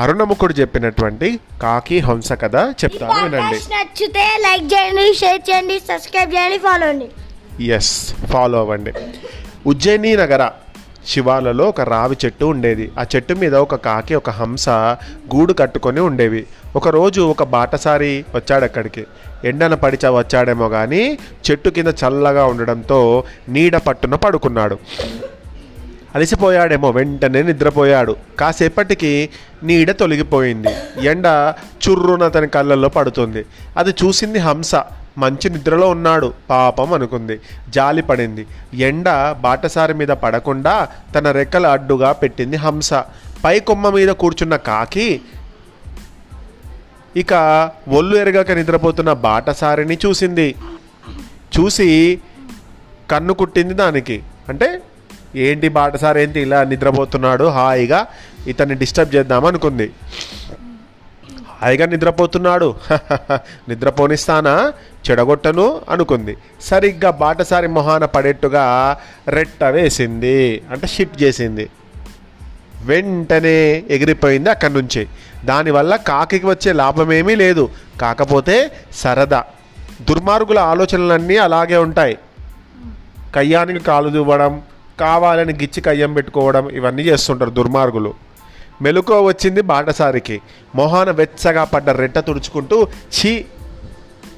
అరుణముఖుడు చెప్పినటువంటి కాకి హంస కథ చెప్తాను వినండి. నచ్చితే లైక్ చేయండి షేర్ చేయండి సబ్స్క్రైబ్ చేయండి ఫాలో అండి. ఎస్ ఫాలో అవ్వండి. ఉజ్జయిని నగర శివాలలో ఒక రావి చెట్టు ఉండేది. ఆ చెట్టు మీద ఒక కాకి ఒక హంస గూడు కట్టుకొని ఉండేవి. ఒకరోజు ఒక బాటసారి వచ్చాడు అక్కడికి. ఎండన పడిచ వచ్చాడేమో కానీ చెట్టు కింద చల్లగా ఉండడంతో నీడ పట్టున పడుకున్నాడు. అలసిపోయాడేమో వెంటనే నిద్రపోయాడు. కాసేపటికి నీడ తొలగిపోయింది. ఎండ చుర్రున అతని కళ్ళల్లో పడుతుంది. అది చూసింది హంస. మంచి నిద్రలో ఉన్నాడు. పాపం అనుకుంది. జాలి పడింది. ఎండ బాటసారి మీద పడకుండా తన రెక్కల అడ్డుగా పెట్టింది హంస. పై కొమ్మ మీద కూర్చున్న కాకి ఇక ఒళ్ళు ఎరగక నిద్రపోతున్న బాటసారిని చూసింది. చూసి కన్ను కుట్టింది దానికి. అంటే ఏంటి బాటసారి ఏంటి ఇలా నిద్రపోతున్నాడు హాయిగా ఇతన్ని డిస్టర్బ్ చేద్దాం అనుకుంది. హాయిగా నిద్రపోతున్నాడు నిద్రపోనిస్తానా? చెడగొట్టను అనుకుంది. సరిగ్గా బాటసారి మొహాన పడేట్టుగా రెట్ట వేసింది అంటే షిట్ చేసింది. వెంటనే ఎగిరిపోయింది అక్కడి నుంచి. దానివల్ల కాకికి వచ్చే లాభమేమీ లేదు. కాకపోతే సరదా. దుర్మార్గుల ఆలోచనలన్నీ అలాగే ఉంటాయి. కయ్యానికి కాలు దువ్వడం కావాలని గిచ్చి కయ్యం పెట్టుకోవడం ఇవన్నీ చేస్తుంటారు దుర్మార్గులు. మెలుకో వచ్చింది బాటసారికి. మొహాన వెచ్చగా పడ్డ రెట్ట తుడుచుకుంటూ ఛీ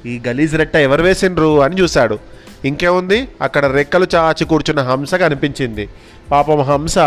ఈ గలీజ్ రెట్ట ఎవరు వేసిండ్రు అని చూశాడు. ఇంకేముంది? అక్కడ రెక్కలు చాచి కూర్చున్న హంస కనిపించింది. పాపం హంస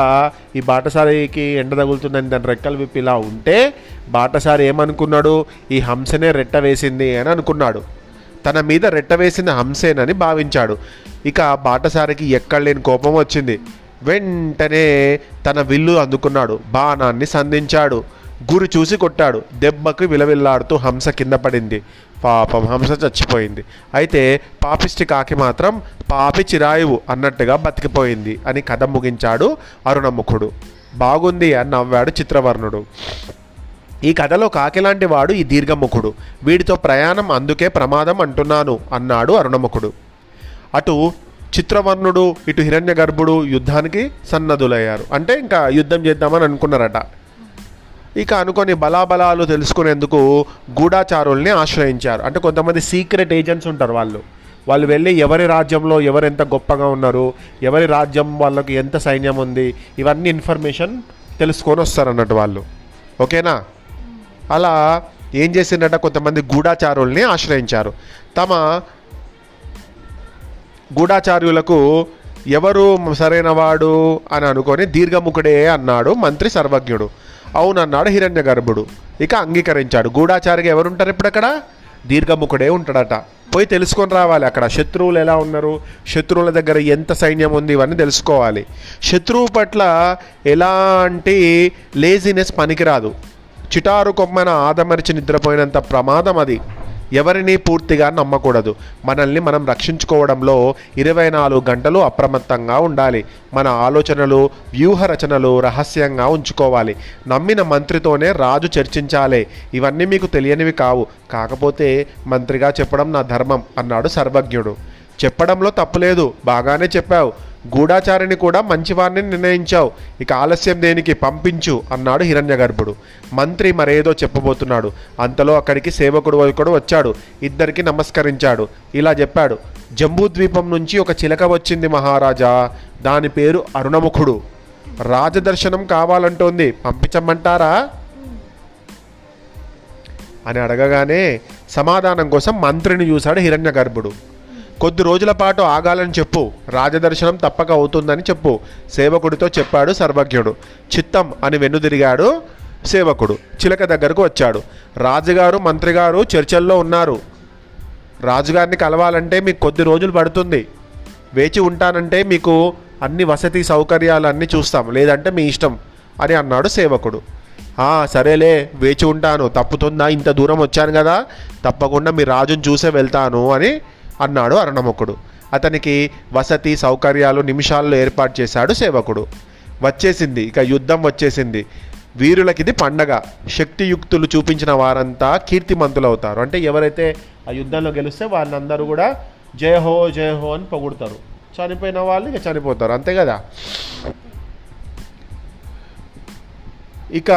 ఈ బాటసారికి ఎండ తగులుతుందని దాని రెక్కలు విప్పి ఇలా ఉంటే బాటసారి ఏమనుకున్నాడు? ఈ హంసనే రెట్ట వేసింది అని అనుకున్నాడు. తన మీద రెట్టవేసిన హంసేనని భావించాడు. ఇక బాటసారికి ఎక్కడ లేని కోపం వచ్చింది. వెంటనే తన విల్లు అందుకున్నాడు. బాణాన్ని సంధించాడు. గురి చూసి కొట్టాడు. దెబ్బకు విలవిల్లాడుతూ హంస కింద పడింది. పాపం హంస చచ్చిపోయింది. అయితే పాపిష్టి కాకి మాత్రం పాపి చిరాయువు అన్నట్టుగా బతికిపోయింది అని కథ ముగించాడు అరుణముఖుడు. బాగుంది అని నవ్వాడు చిత్రవర్ణుడు. ఈ కథలో కాకిలాంటి వాడు ఈ దీర్ఘముఖుడు. వీడితో ప్రయాణం అందుకే ప్రమాదం అంటున్నాను అన్నాడు అరుణముఖుడు. అటు చిత్రవర్ణుడు ఇటు హిరణ్య గర్భుడు యుద్ధానికి సన్నద్ధులయ్యారు. అంటే ఇంకా యుద్ధం చేద్దామని అనుకున్నారట. ఇక అనుకొని బలాబలాలు తెలుసుకునేందుకు గూఢాచారుల్ని ఆశ్రయించారు. అంటే కొంతమంది సీక్రెట్ ఏజెంట్స్ ఉంటారు వాళ్ళు. వాళ్ళు వెళ్ళి ఎవరి రాజ్యంలో ఎవరు ఎంత గొప్పగా ఉన్నారు ఎవరి రాజ్యం వాళ్ళకి ఎంత సైన్యం ఉంది ఇవన్నీ ఇన్ఫర్మేషన్ తెలుసుకొని వస్తారు అన్నట్టు వాళ్ళు. ఓకేనా? అలా ఏం చేసిందట కొంతమంది గూఢాచారుల్ని ఆశ్రయించారు. తమ గూఢాచార్యులకు ఎవరు సరైనవాడు అని అనుకొని దీర్ఘముఖుడే అన్నాడు మంత్రి సర్వజ్ఞుడు. అవునన్నాడు హిరణ్య గర్భుడు. ఇక అంగీకరించాడు. గూఢాచారిగా ఎవరుంటారు ఇప్పుడు అక్కడ దీర్ఘముఖుడే ఉంటాడట. పోయి తెలుసుకొని రావాలి అక్కడ. శత్రువులు ఎలా ఉన్నారు? శత్రువుల దగ్గర ఎంత సైన్యం ఉంది? ఇవన్నీ తెలుసుకోవాలి. శత్రువు పట్ల ఎలాంటి లేజినెస్ పనికిరాదు. చిటారు కొమ్మన ఆదమరిచి నిద్రపోయినంత ప్రమాదం అది. ఎవరిని పూర్తిగా నమ్మకూడదు. మనల్ని మనం రక్షించుకోవడంలో ఇరవై నాలుగు గంటలు అప్రమత్తంగా ఉండాలి. మన ఆలోచనలు వ్యూహ రచనలు రహస్యంగా ఉంచుకోవాలి. నమ్మిన మంత్రితోనే రాజు చర్చించాలి. ఇవన్నీ మీకు తెలియనివి కావు. కాకపోతే మంత్రిగా చెప్పడం నా ధర్మం అన్నాడు సర్వజ్ఞుడు. చెప్పడంలో తప్పులేదు బాగానే చెప్పావు. గూఢాచారిని కూడా మంచివారిని నిర్ణయించావు. ఇక ఆలస్యం దేనికి? పంపించు అన్నాడు హిరణ్యగర్భుడు మంత్రి మరేదో చెప్పబోతున్నాడు. అంతలో అక్కడికి సేవకుడు ఒకడు వచ్చాడు. ఇద్దరికి నమస్కరించాడు. ఇలా చెప్పాడు. జంబూద్వీపం నుంచి ఒక చిలక వచ్చింది మహారాజా. దాని పేరు అరుణముఖుడు. రాజదర్శనం కావాలంటోంది. పంపించమంటారా? అని అడగగానే సమాధానం కోసం మంత్రిని చూశాడు హిరణ్యగర్భుడు కొద్ది రోజుల పాటు ఆగాలని చెప్పు. రాజదర్శనం తప్పక అవుతుందని చెప్పు. సేవకుడితో చెప్పాడు సర్వజ్ఞుడు. చిత్తం అని వెన్నుదిరిగాడు సేవకుడు. చిలక దగ్గరకు వచ్చాడు. రాజుగారు మంత్రిగారు చర్చల్లో ఉన్నారు. రాజుగారిని కలవాలంటే మీకు కొద్ది రోజులు పడుతుంది. వేచి ఉంటానంటే మీకు అన్ని వసతి సౌకర్యాలు అన్నీ చూస్తాం. లేదంటే మీ ఇష్టం అని అన్నాడు సేవకుడు. సరేలే వేచి ఉంటాను. తప్పుతుందా? ఇంత దూరం వచ్చాను కదా. తప్పకుండా మీ రాజుని చూసే వెళ్తాను అని అన్నాడు అరణముఖుడు అతనికి వసతి సౌకర్యాలు నిమిషాల్లో ఏర్పాటు చేశాడు సేవకుడు. వచ్చేసింది ఇక యుద్ధం వచ్చేసింది. వీరులకిది పండగ. శక్తియుక్తులు చూపించిన వారంతా కీర్తిమంతులు అవుతారు అంటే ఎవరైతే ఆ యుద్ధంలో గెలిస్తే వాళ్ళందరూ కూడా జయ హో జయ హో అని పొగుడతారు. చనిపోయిన వాళ్ళు ఇక చనిపోతారు. అంతే కదా? ఇక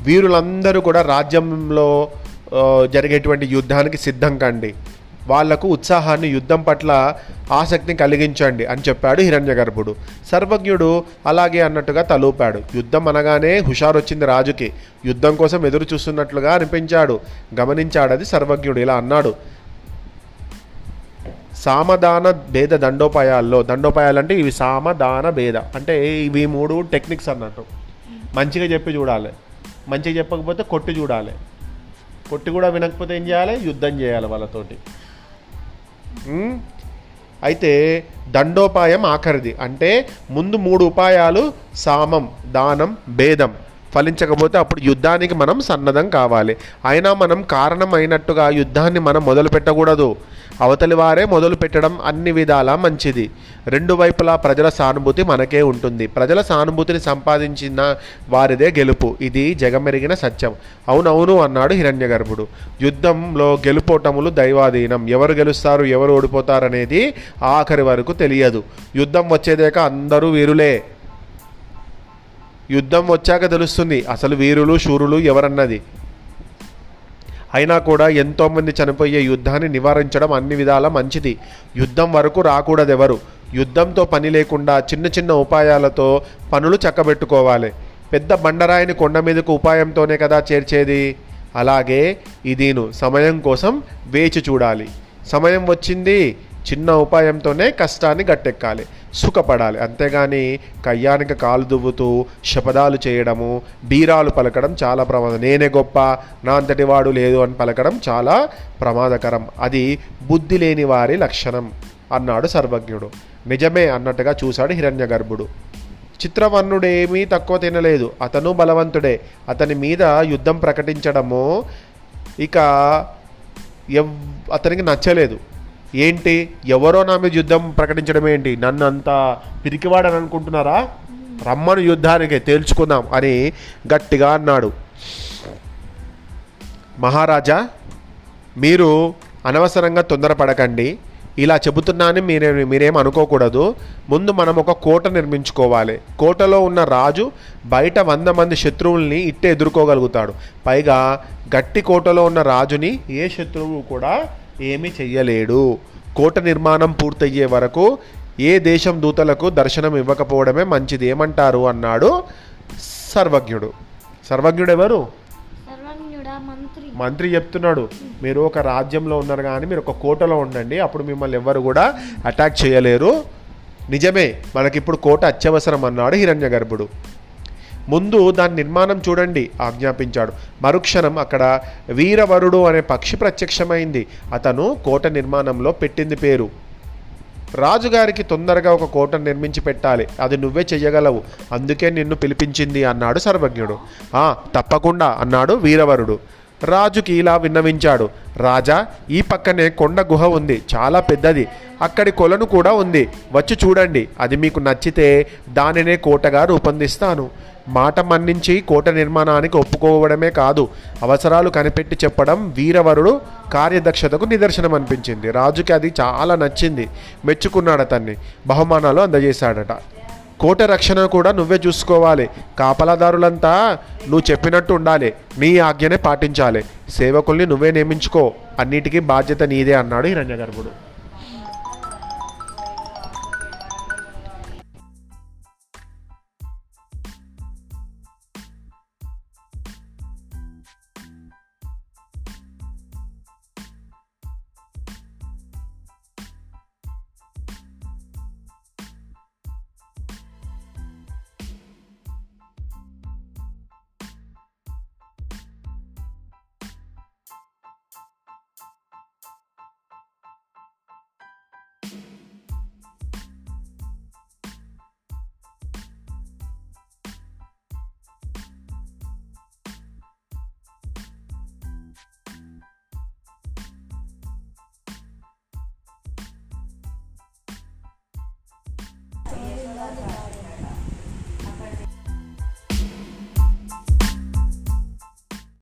వీరులందరూ కూడా రాజ్యంలో జరిగేటువంటి యుద్ధానికి సిద్ధం కండి. వాళ్ళకు ఉత్సాహాన్ని యుద్ధం పట్ల ఆసక్తిని కలిగించండి అని చెప్పాడు హిరణ్యగర్భుడు సర్వజ్ఞుడు అలాగే అన్నట్టుగా తలూపాడు. యుద్ధం అనగానే హుషారు వచ్చింది రాజుకి. యుద్ధం కోసం ఎదురు చూస్తున్నట్లుగా అనిపించాడు. గమనించాడది సర్వజ్ఞుడు. ఇలా అన్నాడు. సామదాన భేద దండోపాయాల్లో దండోపాయాలు అంటే ఇవి సామదాన భేద. అంటే ఇవి మూడు టెక్నిక్స్ అన్నట్టు. మంచిగా చెప్పి చూడాలి. మంచిగా చెప్పకపోతే కొట్టి చూడాలి. కొట్టి కూడా వినకపోతే ఏం చేయాలి? యుద్ధం చేయాలి వాళ్ళతోటి. అయితే దండోపాయం ఆఖరిది. అంటే ముందు మూడు ఉపాయాలు సామం దానం భేదం. ఫలించకపోతే అప్పుడు యుద్ధానికి మనం సన్నద్ధం కావాలి. అయినా మనం కారణం అయినట్టుగా యుద్ధాన్ని మనం మొదలు పెట్టకూడదు. అవతలి వారే మొదలు పెట్టడం అన్ని విధాలా మంచిది. రెండు వైపులా ప్రజల సానుభూతి మనకే ఉంటుంది. ప్రజల సానుభూతిని సంపాదించిన వారిదే గెలుపు. ఇది జగమెరిగిన సత్యం. అవునవును అన్నాడు హిరణ్యగర్భుడు. యుద్ధంలో గెలుపోటములు దైవాధీనం. ఎవరు గెలుస్తారు ఎవరు ఓడిపోతారనేది ఆఖరి వరకు తెలియదు. యుద్ధం వచ్చేదాకా అందరూ వీరులే. యుద్ధం వచ్చాక తెలుస్తుంది. అసలు వీరులు శూరులు ఎవరన్నది. అయినా కూడా ఎంతోమంది చనిపోయే యుద్ధాన్ని నివారించడం అన్ని విధాల మంచిది. యుద్ధం వరకు రాకూడదు ఎవరు యుద్ధంతో పని లేకుండా చిన్న చిన్న ఉపాయాలతో పనులు చక్కబెట్టుకోవాలి. పెద్ద బండరాయిని కొండ మీదకు ఉపాయంతోనే కదా చేర్చేది? అలాగే ఇదీను సమయం కోసం వేచి చూడాలి. సమయం వచ్చింది చిన్న ఉపాయంతోనే కష్టాన్ని గట్టెక్కాలి సుఖపడాలి. అంతేగాని కయ్యానికి కాలు దువ్వుతూ శపథాలు చేయడము బీరాలు పలకడం చాలా ప్రమాదం. నేనే గొప్ప నా అంతటి వాడు లేదు అని పలకడం చాలా ప్రమాదకరం. అది బుద్ధి లేని వారి లక్షణం అన్నాడు సర్వజ్ఞుడు. నిజమే అన్నట్టుగా చూశాడు హిరణ్యగర్భుడు. చిత్రవర్ణుడేమీ తక్కువ తినలేదు. అతను బలవంతుడే. అతని మీద యుద్ధం ప్రకటించడము ఇక ఎవ్ అతనికి నచ్చలేదు. ఏంటి? ఎవరో నా మీద యుద్ధం ప్రకటించడం ఏంటి? నన్ను అంత పిరికివాడని అనుకుంటున్నారా? రమ్మను యుద్ధానికి తేల్చుకుందాం అని గట్టిగా అన్నాడు. మహారాజా మీరు అనవసరంగా తొందరపడకండి. ఇలా చెబుతున్నానని మీరే మీరేం అనుకోకూడదు. ముందు మనం ఒక కోట నిర్మించుకోవాలి. కోటలో ఉన్న రాజు బయట వంద మంది శత్రువుల్ని ఇట్టే ఎదుర్కోగలుగుతాడు. పైగా గట్టి కోటలో ఉన్న రాజుని ఏ శత్రువు కూడా ఏమీ చెయ్యలేడు. కోట నిర్మాణం పూర్తయ్యే వరకు ఏ దేశం దూతలకు దర్శనం ఇవ్వకపోవడమే మంచిది. ఏమంటారు? అన్నాడు సర్వజ్ఞుడు. సర్వజ్ఞుడు ఎవరు మంత్రి చెప్తున్నాడు. మీరు ఒక రాజ్యంలో ఉన్నారు కానీ మీరు ఒక కోటలో ఉండండి. అప్పుడు మిమ్మల్ని ఎవ్వరు కూడా అటాక్ చేయలేరు. నిజమే మనకిప్పుడు కోట అత్యవసరం అన్నాడు హిరణ్యగర్భుడు. ముందు దాని నిర్మాణం చూడండి ఆజ్ఞాపించాడు. మరుక్షణం అక్కడ వీరవరుడు అనే పక్షి ప్రత్యక్షమైంది. అతను కోట నిర్మాణంలో పెట్టింది పేరు. రాజుగారికి తొందరగా ఒక కోట నిర్మించి పెట్టాలి. అది నువ్వే చెయ్యగలవు. అందుకే నిన్ను పిలిపించింది అన్నాడు సర్వజ్ఞుడు. ఆ తప్పకుండా అన్నాడు వీరవరుడు. రాజుకి ఇలా విన్నవించాడు. రాజా ఈ పక్కనే కొండ గుహ ఉంది. చాలా పెద్దది. అక్కడి కొలను కూడా ఉంది. వచ్చి చూడండి. అది మీకు నచ్చితే దానినే కోటగా రూపొందిస్తాను. మాట మన్నించి కోట నిర్మాణానికి ఒప్పుకోవడమే కాదు అవసరాలు కనిపెట్టి చెప్పడం వీరవరుడు కార్యదక్షతకు నిదర్శనం అనిపించింది రాజుకి అది చాలా నచ్చింది. మెచ్చుకున్నాడు అతన్ని. బహుమానాలు అందజేశాడట. కోట రక్షణ కూడా నువ్వే చూసుకోవాలి. కాపలాదారులంతా నువ్వు చెప్పినట్టు ఉండాలి. నీ ఆజ్ఞనే పాటించాలి. సేవకుల్ని నువ్వే నియమించుకో. అన్నిటికీ బాధ్యత నీదే అన్నాడు హిరణ్యగర్భుడు.